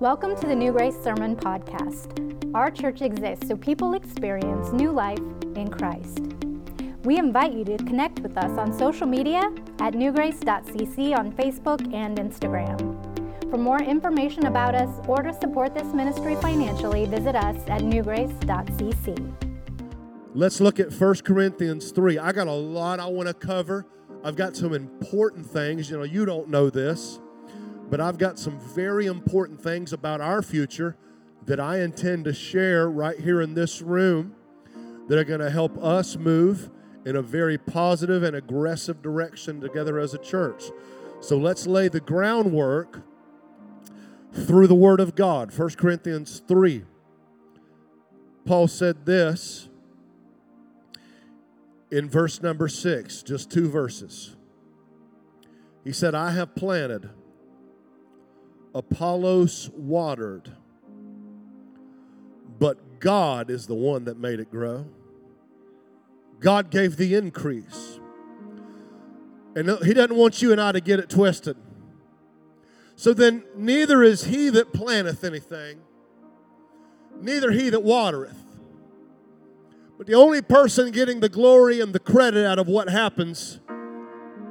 Welcome to the New Grace Sermon Podcast. Our church exists so people experience new life in Christ. We invite you to connect with us on social media at newgrace.cc on Facebook and Instagram. For more information about us or to support this ministry financially, visit us at newgrace.cc. Let's look at 1 Corinthians 3. I got a lot I want to cover. I've got some important things. You know, you don't know this but I've got some very important things about our future that I intend to share right here in this room that are going to help us move in a very positive and aggressive direction together as a church. So let's lay the groundwork through the Word of God. 1 Corinthians 3. Paul said this in verse number 6, just two verses. He said, I have planted Apollos watered, but God is the one that made it grow. God gave the increase. And He doesn't want you and I to get it twisted. So then, neither is he that planteth anything, neither he that watereth. But the only person getting the glory and the credit out of what happens,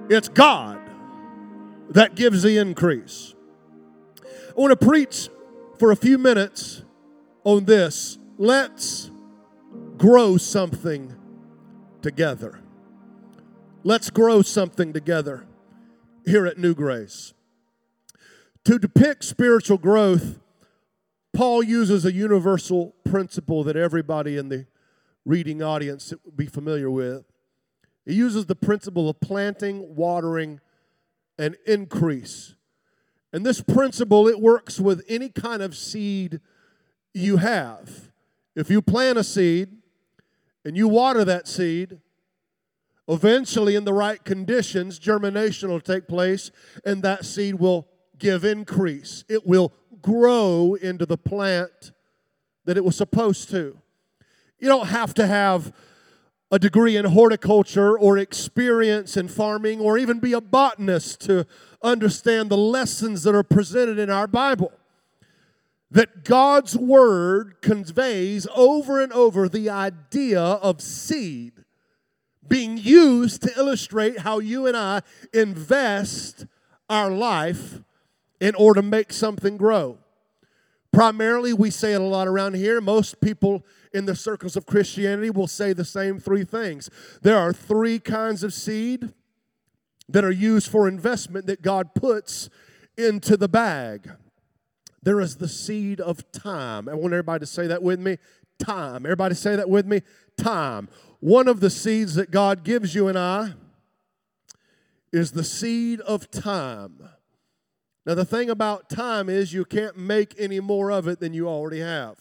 it's God that gives the increase. I want to preach for a few minutes on this. Let's grow something together. Let's grow something together here at New Grace. To depict spiritual growth, Paul uses a universal principle that everybody in the reading audience would be familiar with. He uses the principle of planting, watering, and increase. And this principle, it works with any kind of seed you have. If you plant a seed and you water that seed, eventually, in the right conditions, germination will take place and that seed will give increase. It will grow into the plant that it was supposed to. You don't have to have a degree in horticulture or experience in farming or even be a botanist to understand the lessons that are presented in our Bible. That God's Word conveys over and over the idea of seed being used to illustrate how you and I invest our life in order to make something grow. Primarily, we say it a lot around here. Most people in the circles of Christianity will say the same three things. There are three kinds of seed that are used for investment that God puts into the bag. There is the seed of time. I want everybody to say that with me. Time. Everybody say that with me. Time. One of the seeds that God gives you and I is the seed of time. Now, the thing about time is you can't make any more of it than you already have.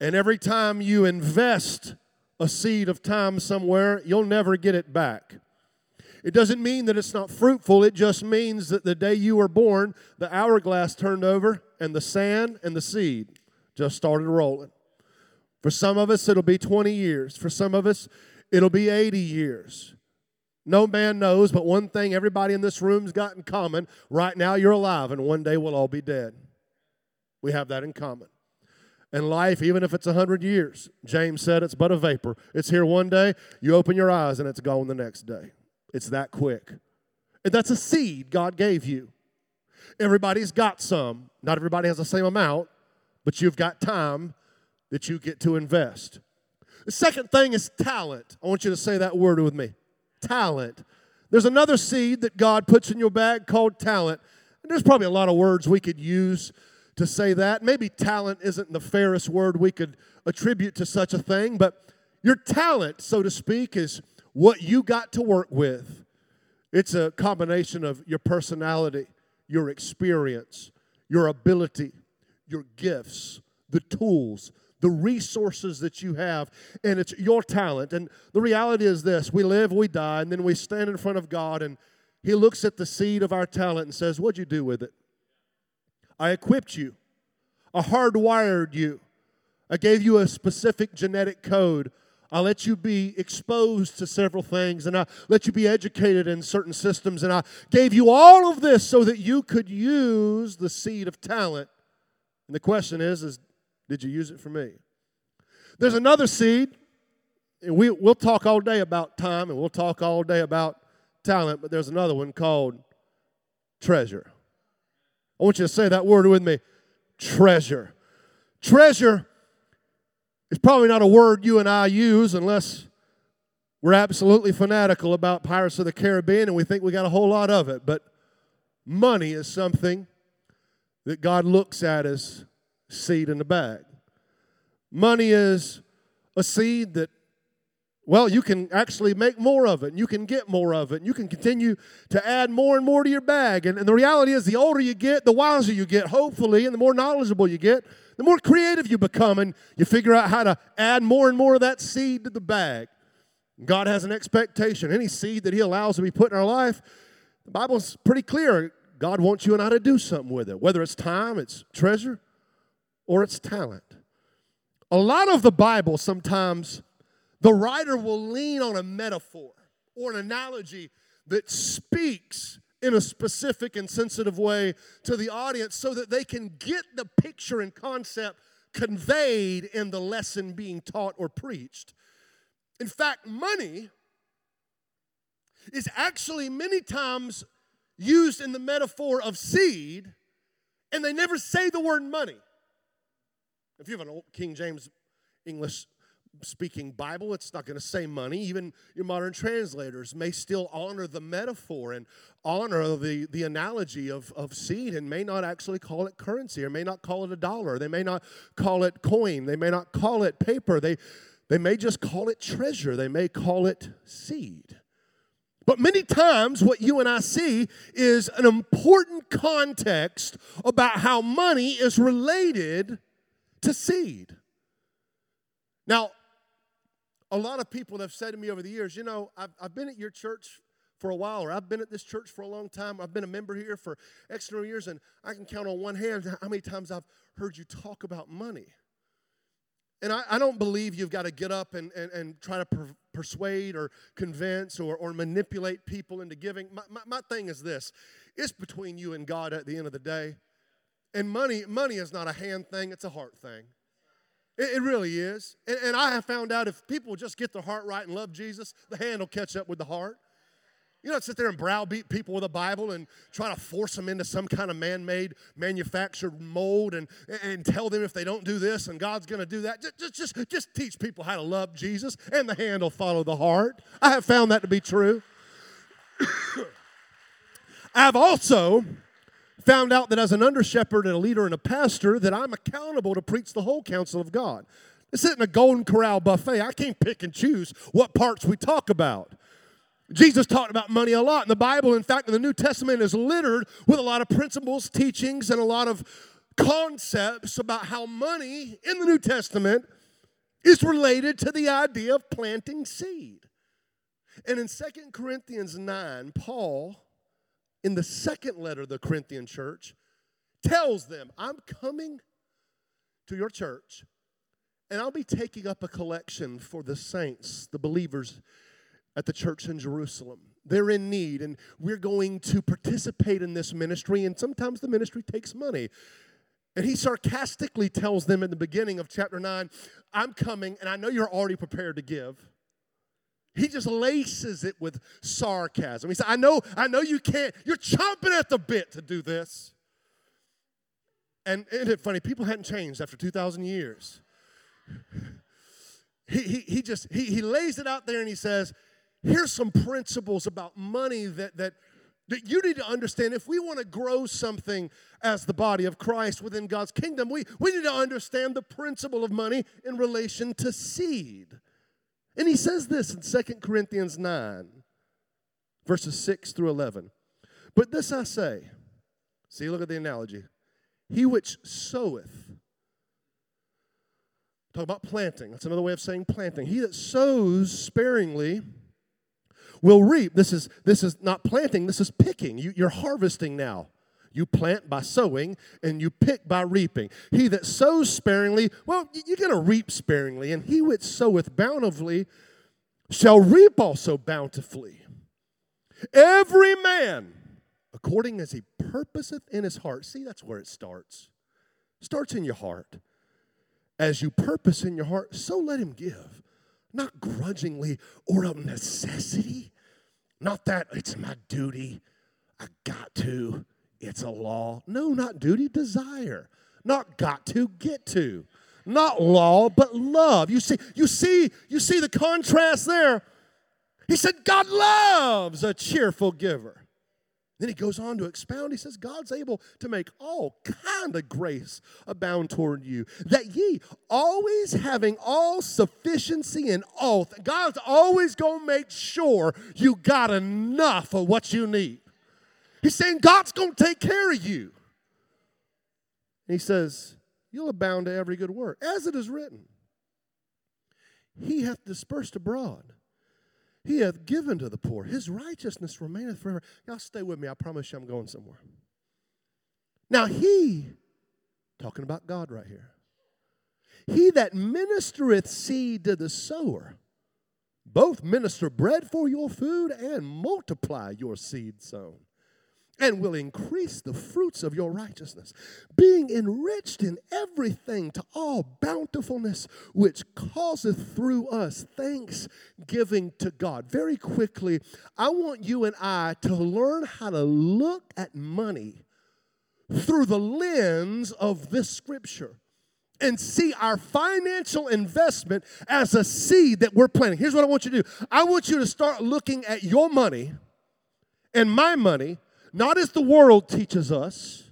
And every time you invest a seed of time somewhere, you'll never get it back. It doesn't mean that it's not fruitful. It just means that the day you were born, the hourglass turned over and the sand and the seed just started rolling. For some of us, it'll be 20 years. For some of us, it'll be 80 years. No man knows, but one thing everybody in this room's got in common right now, you're alive, and one day we'll all be dead. We have that in common. And life, even if it's 100 years, James said it's but a vapor. It's here one day, you open your eyes, and it's gone the next day. It's that quick. And that's a seed God gave you. Everybody's got some. Not everybody has the same amount, but you've got time that you get to invest. The second thing is talent. I want you to say that word with me talent. There's another seed that God puts in your bag called talent. And there's probably a lot of words we could use to say that. Maybe talent isn't the fairest word we could attribute to such a thing, but your talent, so to speak, is what you got to work with. It's a combination of your personality, your experience, your ability, your gifts, the tools, the resources that you have, and it's your talent. And the reality is this we live, we die, and then we stand in front of God, and He looks at the seed of our talent and says, What'd you do with it? I equipped you, I hardwired you, I gave you a specific genetic code I let you be exposed to several things and I let you be educated in certain systems. And I gave you all of this so that you could use the seed of talent And the question is, is did you use it for me? There's another seed. And we, we'll talk all day about time and we'll talk all day about talent, but there's another one called treasure. I want you to say that word with me treasure. Treasure is probably not a word you and I use unless we're absolutely fanatical about Pirates of the Caribbean and we think we got a whole lot of it. But money is something that God looks at as seed in the bag. Money is a seed that, well, you can actually make more of it, and you can get more of it, and you can continue to add more and more to your bag. And, and the reality is, the older you get, the wiser you get, hopefully, and the more knowledgeable you get, the more creative you become, and you figure out how to add more and more of that seed to the bag. God has an expectation. Any seed that He allows to be put in our life, the Bible's pretty clear. God wants you and I to do something with it, whether it's time, it's treasure, or it's talent. A lot of the Bible sometimes the writer will lean on a metaphor or an analogy that speaks in a specific and sensitive way to the audience so that they can get the picture and concept conveyed in the lesson being taught or preached. In fact, money is actually many times used in the metaphor of seed, and they never say the word money. If you have an old King James English speaking Bible, it's not going to say money. Even your modern translators may still honor the metaphor and honor the, the analogy of, of seed and may not actually call it currency or may not call it a dollar. They may not call it coin. They may not call it paper. They, they may just call it treasure. They may call it seed. But many times, what you and I see is an important context about how money is related to seed. Now, a lot of people have said to me over the years, you know, I've, I've been at your church for a while, or I've been at this church for a long time. I've been a member here for X number of years, and I can count on one hand how many times I've heard you talk about money. And I, I don't believe you've got to get up and, and, and try to per, persuade or convince or, or manipulate people into giving. My, my, my thing is this it's between you and God at the end of the day. And money, money is not a hand thing, it's a heart thing. It, it really is. And, and I have found out if people just get their heart right and love Jesus, the hand will catch up with the heart. You don't sit there and browbeat people with a Bible and try to force them into some kind of man made, manufactured mold and, and tell them if they don't do this and God's going to do that. Just, just, just teach people how to love Jesus and the hand will follow the heart. I have found that to be true. I've also found out that as an under shepherd and a leader and a pastor that I'm accountable to preach the whole counsel of God. This isn't a golden corral buffet. I can't pick and choose what parts we talk about. Jesus talked about money a lot in the Bible. In fact, in the New Testament is littered with a lot of principles, teachings, and a lot of concepts about how money in the New Testament is related to the idea of planting seed. And in Second Corinthians 9, Paul, in the second letter of the Corinthian church, tells them, I'm coming to your church and I'll be taking up a collection for the saints, the believers at the church in Jerusalem. They're in need, and we're going to participate in this ministry, and sometimes the ministry takes money. And he sarcastically tells them in the beginning of chapter 9, I'm coming, and I know you're already prepared to give. He just laces it with sarcasm. He said, I know, I know you can't, you're chomping at the bit to do this. And isn't it funny? People hadn't changed after 2,000 years. He, he, he just, he, he lays it out there and he says, here's some principles about money that, that, that you need to understand. If we want to grow something as the body of Christ within God's kingdom, we, we need to understand the principle of money in relation to seed. And he says this in 2 Corinthians 9, verses 6 through 11. But this I say, see, look at the analogy. He which soweth, talk about planting. That's another way of saying planting. He that sows sparingly, will reap. This is, this is not planting, this is picking. You, you're harvesting now. You plant by sowing and you pick by reaping. He that sows sparingly, well, you're going to reap sparingly. And he which soweth bountifully shall reap also bountifully. Every man, according as he purposeth in his heart. See, that's where it starts. Starts in your heart. As you purpose in your heart, so let him give. Not grudgingly or of necessity. Not that it's my duty. I got to. It's a law. No, not duty, desire. Not got to, get to. Not law, but love. You see, you see, you see the contrast there. He said, God loves a cheerful giver. Then he goes on to expound. He says, God's able to make all kind of grace abound toward you, that ye always having all sufficiency in all. God's always gonna make sure you got enough of what you need. He's saying God's gonna take care of you. He says, You'll abound to every good work, as it is written. He hath dispersed abroad. He hath given to the poor. His righteousness remaineth forever. Y'all stay with me. I promise you I'm going somewhere. Now, he, talking about God right here, he that ministereth seed to the sower, both minister bread for your food and multiply your seed sown and will increase the fruits of your righteousness, being enriched in everything to all bountifulness, which causeth through us thanksgiving to God. Very quickly, I want you and I to learn how to look at money through the lens of this scripture and see our financial investment as a seed that we're planting. Here's what I want you to do I want you to start looking at your money and my money not as the world teaches us,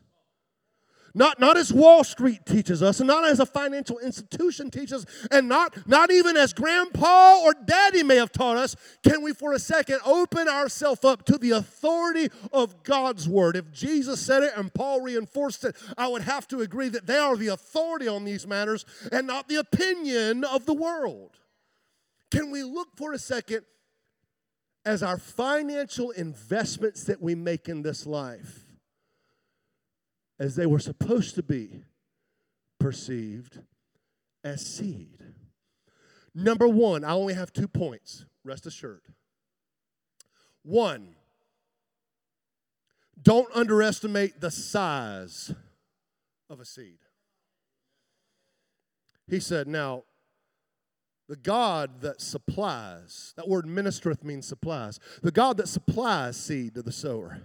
not, not as Wall Street teaches us, and not as a financial institution teaches, and not, not even as grandpa or daddy may have taught us, can we for a second open ourselves up to the authority of God's word? If Jesus said it and Paul reinforced it, I would have to agree that they are the authority on these matters and not the opinion of the world. Can we look for a second as our financial investments that we make in this life, as they were supposed to be perceived as seed. Number one, I only have two points, rest assured. One, don't underestimate the size of a seed. He said, Now, the God that supplies, that word ministereth means supplies. The God that supplies seed to the sower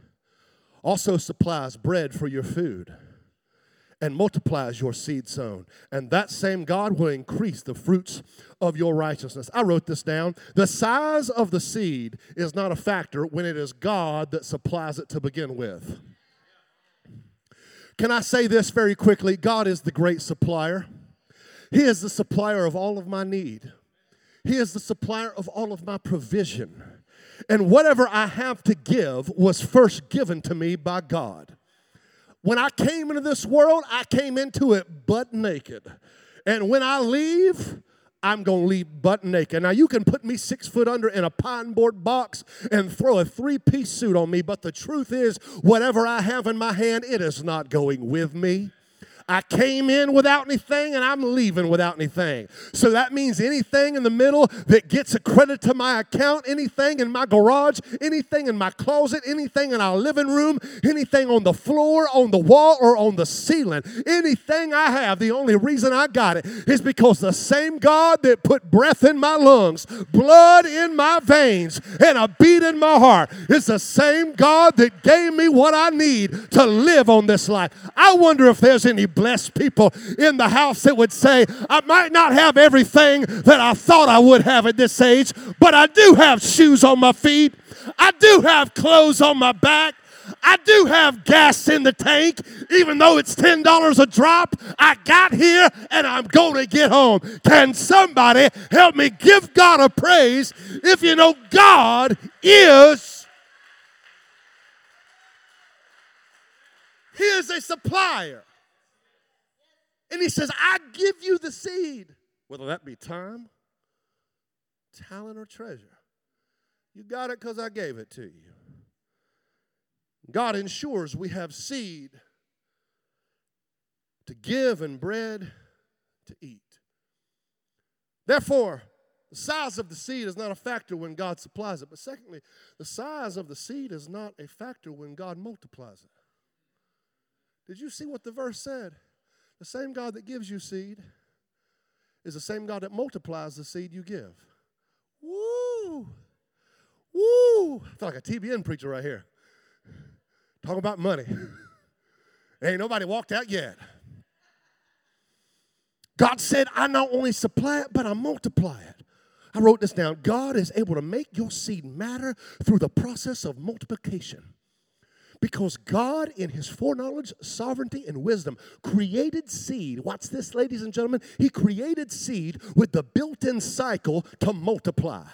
also supplies bread for your food and multiplies your seed sown. And that same God will increase the fruits of your righteousness. I wrote this down. The size of the seed is not a factor when it is God that supplies it to begin with. Can I say this very quickly? God is the great supplier. He is the supplier of all of my need. He is the supplier of all of my provision. And whatever I have to give was first given to me by God. When I came into this world, I came into it butt naked. And when I leave, I'm going to leave butt naked. Now, you can put me six foot under in a pine board box and throw a three piece suit on me, but the truth is, whatever I have in my hand, it is not going with me. I came in without anything and I'm leaving without anything. So that means anything in the middle that gets a credit to my account, anything in my garage, anything in my closet, anything in our living room, anything on the floor, on the wall, or on the ceiling, anything I have, the only reason I got it is because the same God that put breath in my lungs, blood in my veins, and a beat in my heart is the same God that gave me what I need to live on this life. I wonder if there's any blessed people in the house that would say, I might not have everything that I thought I would have at this age, but I do have shoes on my feet. I do have clothes on my back. I do have gas in the tank, even though it's $10 a drop. I got here and I'm going to get home. Can somebody help me give God a praise if you know God is? He is a supplier. And he says, I give you the seed, whether that be time, talent, or treasure. You got it because I gave it to you. God ensures we have seed to give and bread to eat. Therefore, the size of the seed is not a factor when God supplies it. But secondly, the size of the seed is not a factor when God multiplies it. Did you see what the verse said? The same God that gives you seed is the same God that multiplies the seed you give. Woo! Woo! I feel like a TBN preacher right here. Talking about money. Ain't nobody walked out yet. God said, I not only supply it, but I multiply it. I wrote this down. God is able to make your seed matter through the process of multiplication. Because God, in His foreknowledge, sovereignty, and wisdom, created seed. Watch this, ladies and gentlemen. He created seed with the built in cycle to multiply.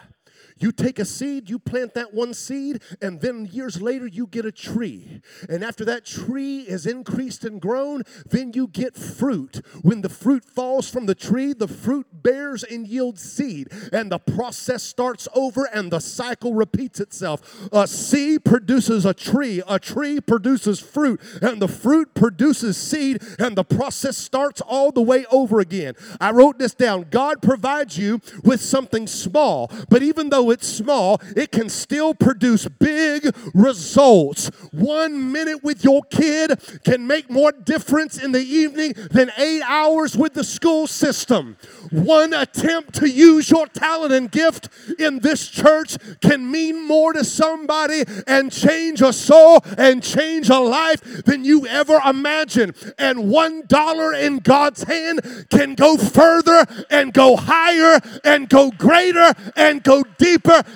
You take a seed, you plant that one seed, and then years later you get a tree. And after that tree is increased and grown, then you get fruit. When the fruit falls from the tree, the fruit bears and yields seed. And the process starts over and the cycle repeats itself. A seed produces a tree, a tree produces fruit, and the fruit produces seed, and the process starts all the way over again. I wrote this down. God provides you with something small, but even though it's small, it can still produce big results. One minute with your kid can make more difference in the evening than eight hours with the school system. One attempt to use your talent and gift in this church can mean more to somebody and change a soul and change a life than you ever imagined. And one dollar in God's hand can go further and go higher and go greater and go deeper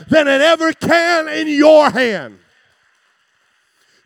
than it ever can in your hand.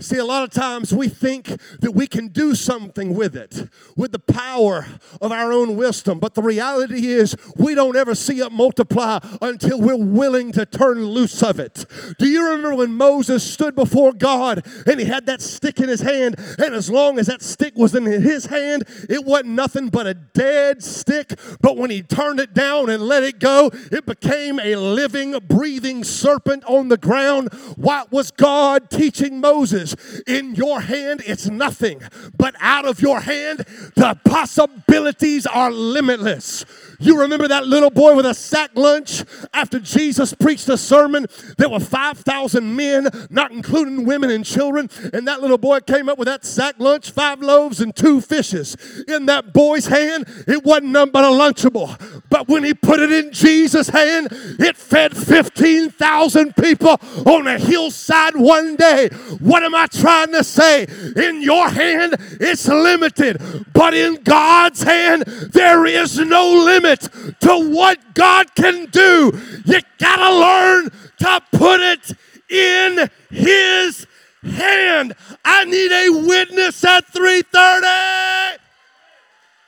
See, a lot of times we think that we can do something with it, with the power of our own wisdom. But the reality is, we don't ever see it multiply until we're willing to turn loose of it. Do you remember when Moses stood before God and he had that stick in his hand? And as long as that stick was in his hand, it wasn't nothing but a dead stick. But when he turned it down and let it go, it became a living, breathing serpent on the ground. What was God teaching Moses? In your hand, it's nothing, but out of your hand, the possibilities are limitless. You remember that little boy with a sack lunch after Jesus preached a sermon? There were 5,000 men, not including women and children, and that little boy came up with that sack lunch, five loaves and two fishes. In that boy's hand, it wasn't none but a Lunchable. But when he put it in Jesus' hand, it fed 15,000 people on a hillside one day. What am I trying to say? In your hand, it's limited, but in God's hand, there is no limit limit to what God can do. You gotta learn to put it in His hand. I need a witness at 3:30.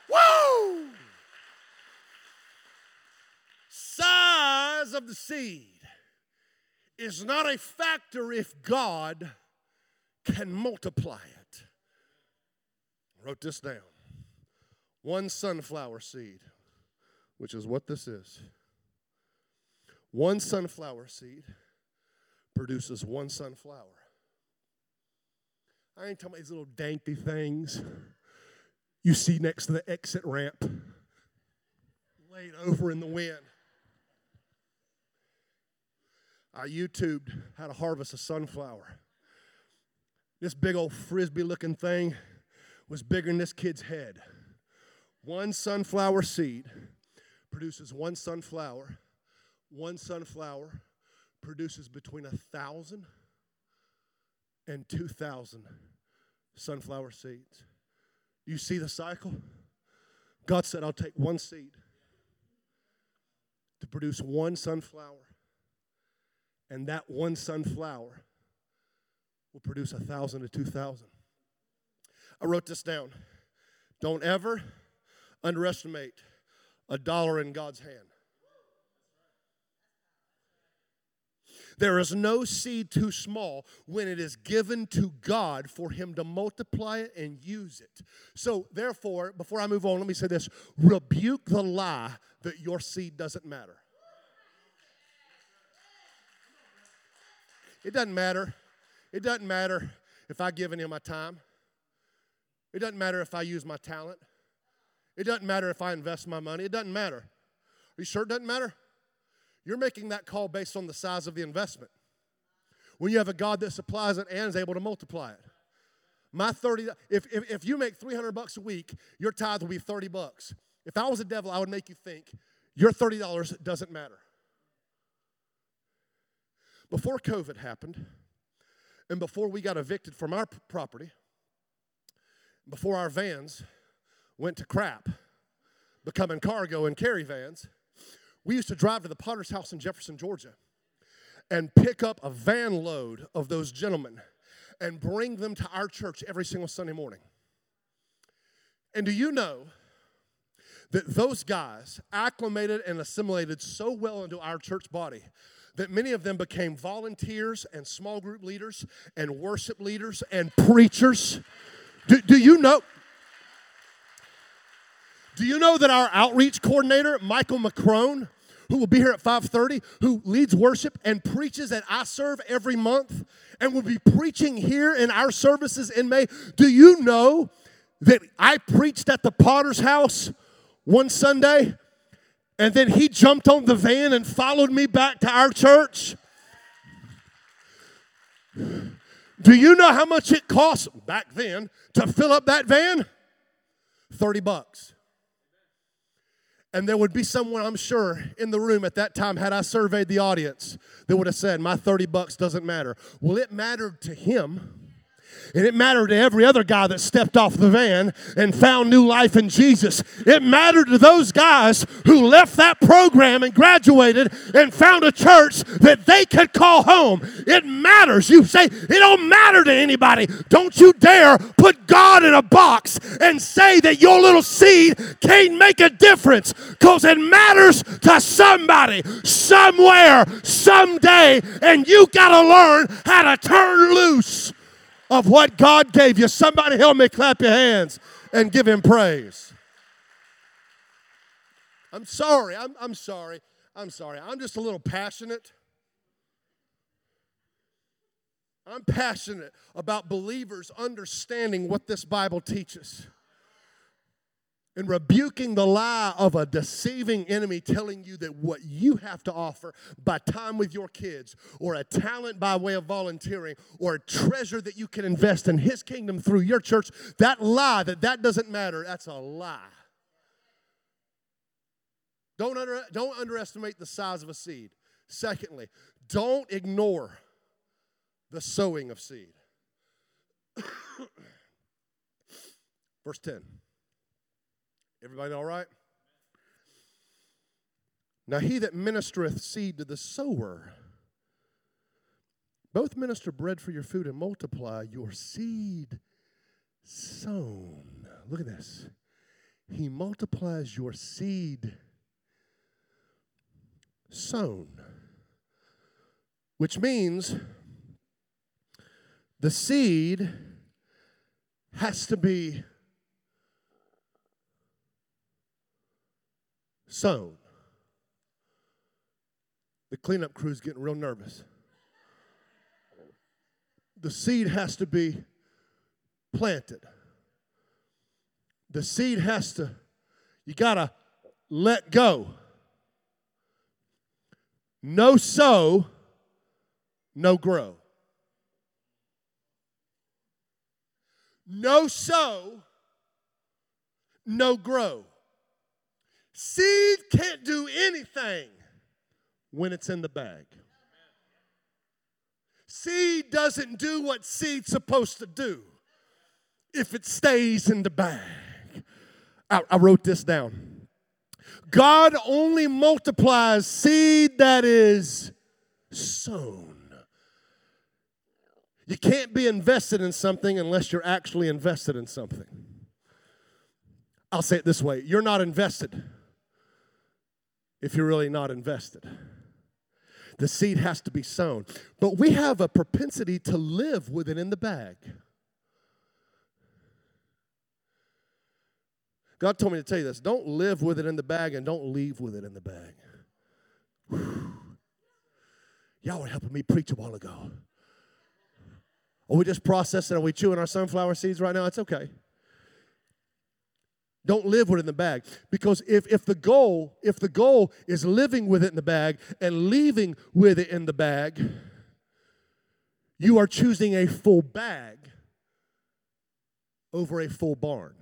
Woo! Size of the seed is not a factor if God can multiply it. I wrote this down. One sunflower seed which is what this is. One sunflower seed produces one sunflower. I ain't talking about these little dainty things you see next to the exit ramp laid over in the wind. I YouTubed how to harvest a sunflower. This big old frisbee looking thing was bigger than this kid's head. One sunflower seed produces one sunflower. One sunflower produces between a thousand and two thousand sunflower seeds. You see the cycle? God said, I'll take one seed to produce one sunflower, and that one sunflower will produce a thousand to two thousand. I wrote this down. Don't ever underestimate a dollar in God's hand. There is no seed too small when it is given to God for Him to multiply it and use it. So, therefore, before I move on, let me say this rebuke the lie that your seed doesn't matter. It doesn't matter. It doesn't matter if I give any of my time. It doesn't matter if I use my talent. It doesn't matter if I invest my money, it doesn't matter. Are you sure it doesn't matter? You're making that call based on the size of the investment. When you have a God that supplies it and is able to multiply it. my 30, if, if, if you make 300 bucks a week, your tithe will be 30 bucks. If I was a devil, I would make you think your $30 doesn't matter. Before COVID happened, and before we got evicted from our property, before our vans went to crap, becoming cargo and carry vans, we used to drive to the Potter's House in Jefferson, Georgia, and pick up a van load of those gentlemen and bring them to our church every single Sunday morning. And do you know that those guys acclimated and assimilated so well into our church body that many of them became volunteers and small group leaders and worship leaders and preachers? Do, do you know? Do you know that our outreach coordinator, Michael McCrone, who will be here at 5:30, who leads worship and preaches at I Serve every month and will be preaching here in our services in May. Do you know that I preached at the Potter's house one Sunday and then he jumped on the van and followed me back to our church? Do you know how much it cost back then to fill up that van? 30 bucks. And there would be someone, I'm sure, in the room at that time, had I surveyed the audience, that would have said, My 30 bucks doesn't matter. Well, it mattered to him and it mattered to every other guy that stepped off the van and found new life in Jesus. It mattered to those guys who left that program and graduated and found a church that they could call home. It matters. You say, it don't matter to anybody. Don't you dare put God in a box and say that your little seed can't make a difference because it matters to somebody, somewhere, someday, and you got to learn how to turn loose of what God gave you. Somebody help me clap your hands and give him praise. I'm sorry. I'm, I'm sorry. I'm sorry. I'm just a little passionate. I'm passionate about believers understanding what this Bible teaches and rebuking the lie of a deceiving enemy telling you that what you have to offer by time with your kids or a talent by way of volunteering or a treasure that you can invest in his kingdom through your church that lie that that doesn't matter. That's a lie. Don't, under, don't underestimate the size of a seed. Secondly don't ignore the sowing of seed. Verse 10 Everybody all right? Now he that ministereth seed to the sower, both minister bread for your food and multiply your seed sown. Look at this. He multiplies your seed sown, which means the seed has to be sown. The cleanup crew is getting real nervous. The seed has to be planted. The seed has to, you got to let go. No sow, no grow. No sow, no grow. Seed can't do anything when it's in the bag. Seed doesn't do what seed's supposed to do if it stays in the bag. I, I wrote this down. God only multiplies seed that is sown. You can't be invested in something unless you're actually invested in something. I'll say it this way you're not invested if you're really not invested. The seed has to be sown. But we have a propensity to live with it in the bag. God told me to tell you this don't live with it in the bag and don't leave with it in the bag. Whew. Y'all were helping me preach a while ago. Are we just processing? Are we chewing our sunflower seeds right now? It's okay. Don't live with it in the bag. Because if, if the goal, if the goal is living with it in the bag and leaving with it in the bag, you are choosing a full bag over a full barn.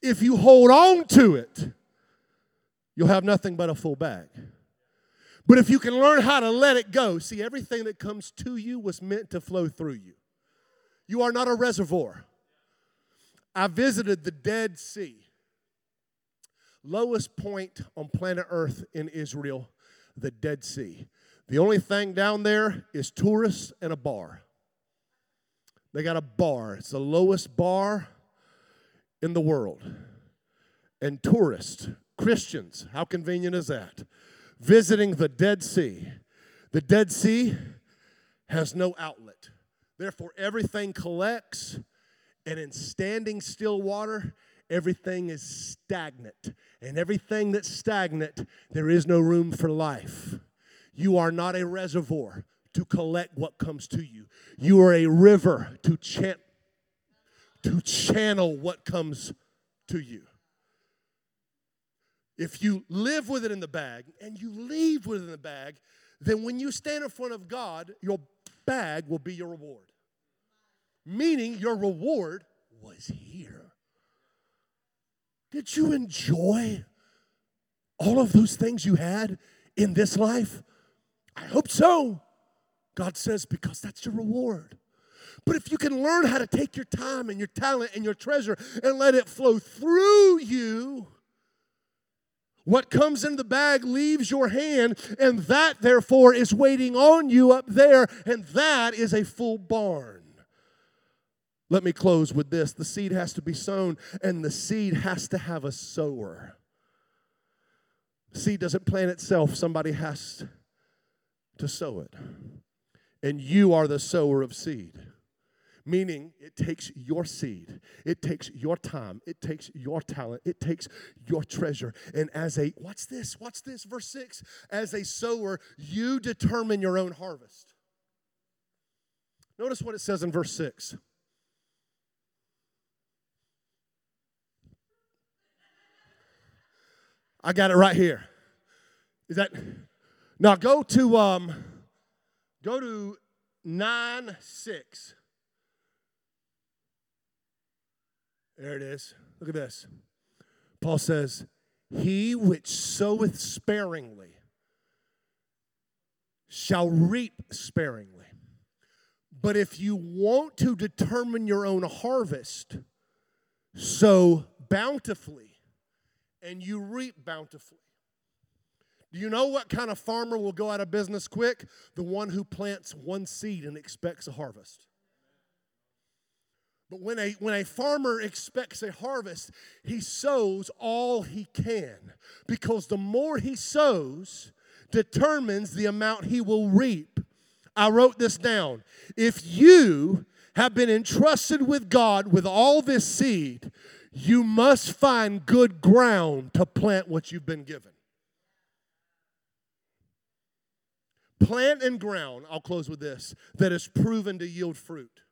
If you hold on to it, you'll have nothing but a full bag. But if you can learn how to let it go, see, everything that comes to you was meant to flow through you. You are not a reservoir. I visited the Dead Sea, lowest point on planet Earth in Israel, the Dead Sea. The only thing down there is tourists and a bar. They got a bar, it's the lowest bar in the world. And tourists, Christians, how convenient is that? Visiting the Dead Sea. The Dead Sea has no outlet. Therefore, everything collects, and in standing still water, everything is stagnant. And everything that's stagnant, there is no room for life. You are not a reservoir to collect what comes to you. You are a river to chant to channel what comes to you. If you live with it in the bag and you leave with it in the bag, then when you stand in front of God, your bag will be your reward. Meaning your reward was here. Did you enjoy all of those things you had in this life? I hope so. God says, because that's your reward. But if you can learn how to take your time and your talent and your treasure and let it flow through you, what comes in the bag leaves your hand, and that, therefore, is waiting on you up there, and that is a full barn. Let me close with this the seed has to be sown, and the seed has to have a sower. seed doesn't plant itself, somebody has to sow it. And you are the sower of seed. Meaning, it takes your seed, it takes your time, it takes your talent, it takes your treasure. And as a, what's this? What's this? Verse 6 As a sower, you determine your own harvest. Notice what it says in verse 6. I got it right here. Is that now go to um go to 9 6. There it is. Look at this. Paul says, He which soweth sparingly shall reap sparingly. But if you want to determine your own harvest, sow bountifully and you reap bountifully. Do you know what kind of farmer will go out of business quick? The one who plants one seed and expects a harvest. But when a, when a farmer expects a harvest, he sows all he can because the more he sows determines the amount he will reap. I wrote this down. If you have been entrusted with God with all this seed, you must find good ground to plant what you've been given. Plant and ground, I'll close with this, that is proven to yield fruit.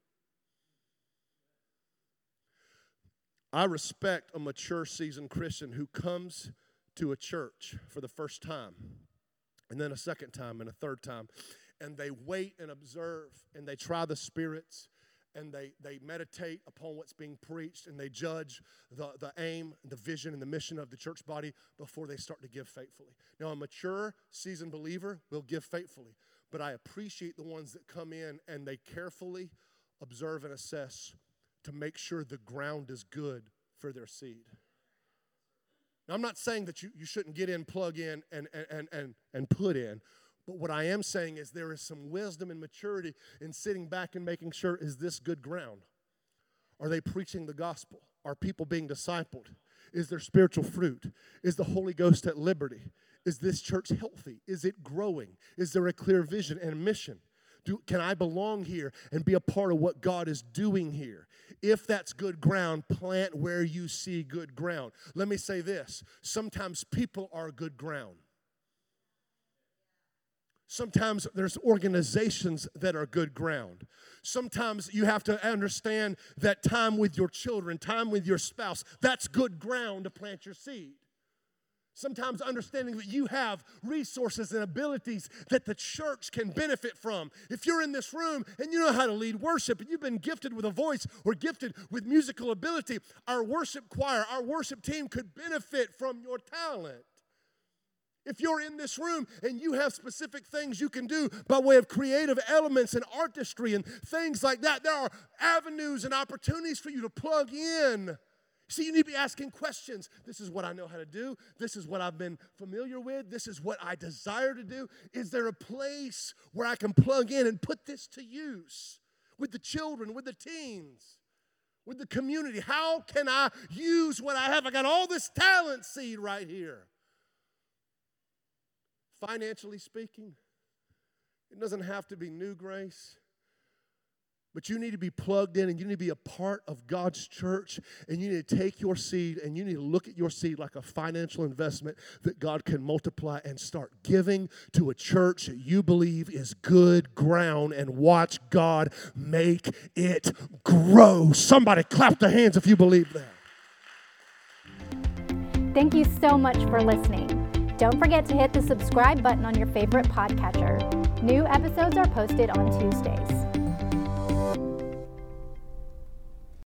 I respect a mature, seasoned Christian who comes to a church for the first time, and then a second time, and a third time, and they wait and observe, and they try the spirits, and they, they meditate upon what's being preached, and they judge the, the aim, the vision, and the mission of the church body before they start to give faithfully. Now, a mature, seasoned believer will give faithfully, but I appreciate the ones that come in and they carefully observe and assess to make sure the ground is good for their seed. Now, I'm not saying that you, you shouldn't get in, plug in, and, and, and, and put in. But what I am saying is there is some wisdom and maturity in sitting back and making sure is this good ground? Are they preaching the gospel? Are people being discipled? Is there spiritual fruit? Is the Holy Ghost at liberty? Is this church healthy? Is it growing? Is there a clear vision and mission? Do, can I belong here and be a part of what God is doing here? If that's good ground, plant where you see good ground. Let me say this sometimes people are good ground. Sometimes there's organizations that are good ground. Sometimes you have to understand that time with your children, time with your spouse, that's good ground to plant your seed. Sometimes understanding that you have resources and abilities that the church can benefit from. If you're in this room and you know how to lead worship and you've been gifted with a voice or gifted with musical ability, our worship choir, our worship team could benefit from your talent. If you're in this room and you have specific things you can do by way of creative elements and artistry and things like that, there are avenues and opportunities for you to plug in. See, you need to be asking questions. This is what I know how to do. This is what I've been familiar with. This is what I desire to do. Is there a place where I can plug in and put this to use with the children, with the teens, with the community? How can I use what I have? I got all this talent seed right here financially speaking. It doesn't have to be new grace. But you need to be plugged in and you need to be a part of God's church. And you need to take your seed and you need to look at your seed like a financial investment that God can multiply and start giving to a church that you believe is good ground and watch God make it grow. Somebody clap their hands if you believe that. Thank you so much for listening. Don't forget to hit the subscribe button on your favorite podcatcher. New episodes are posted on Tuesdays.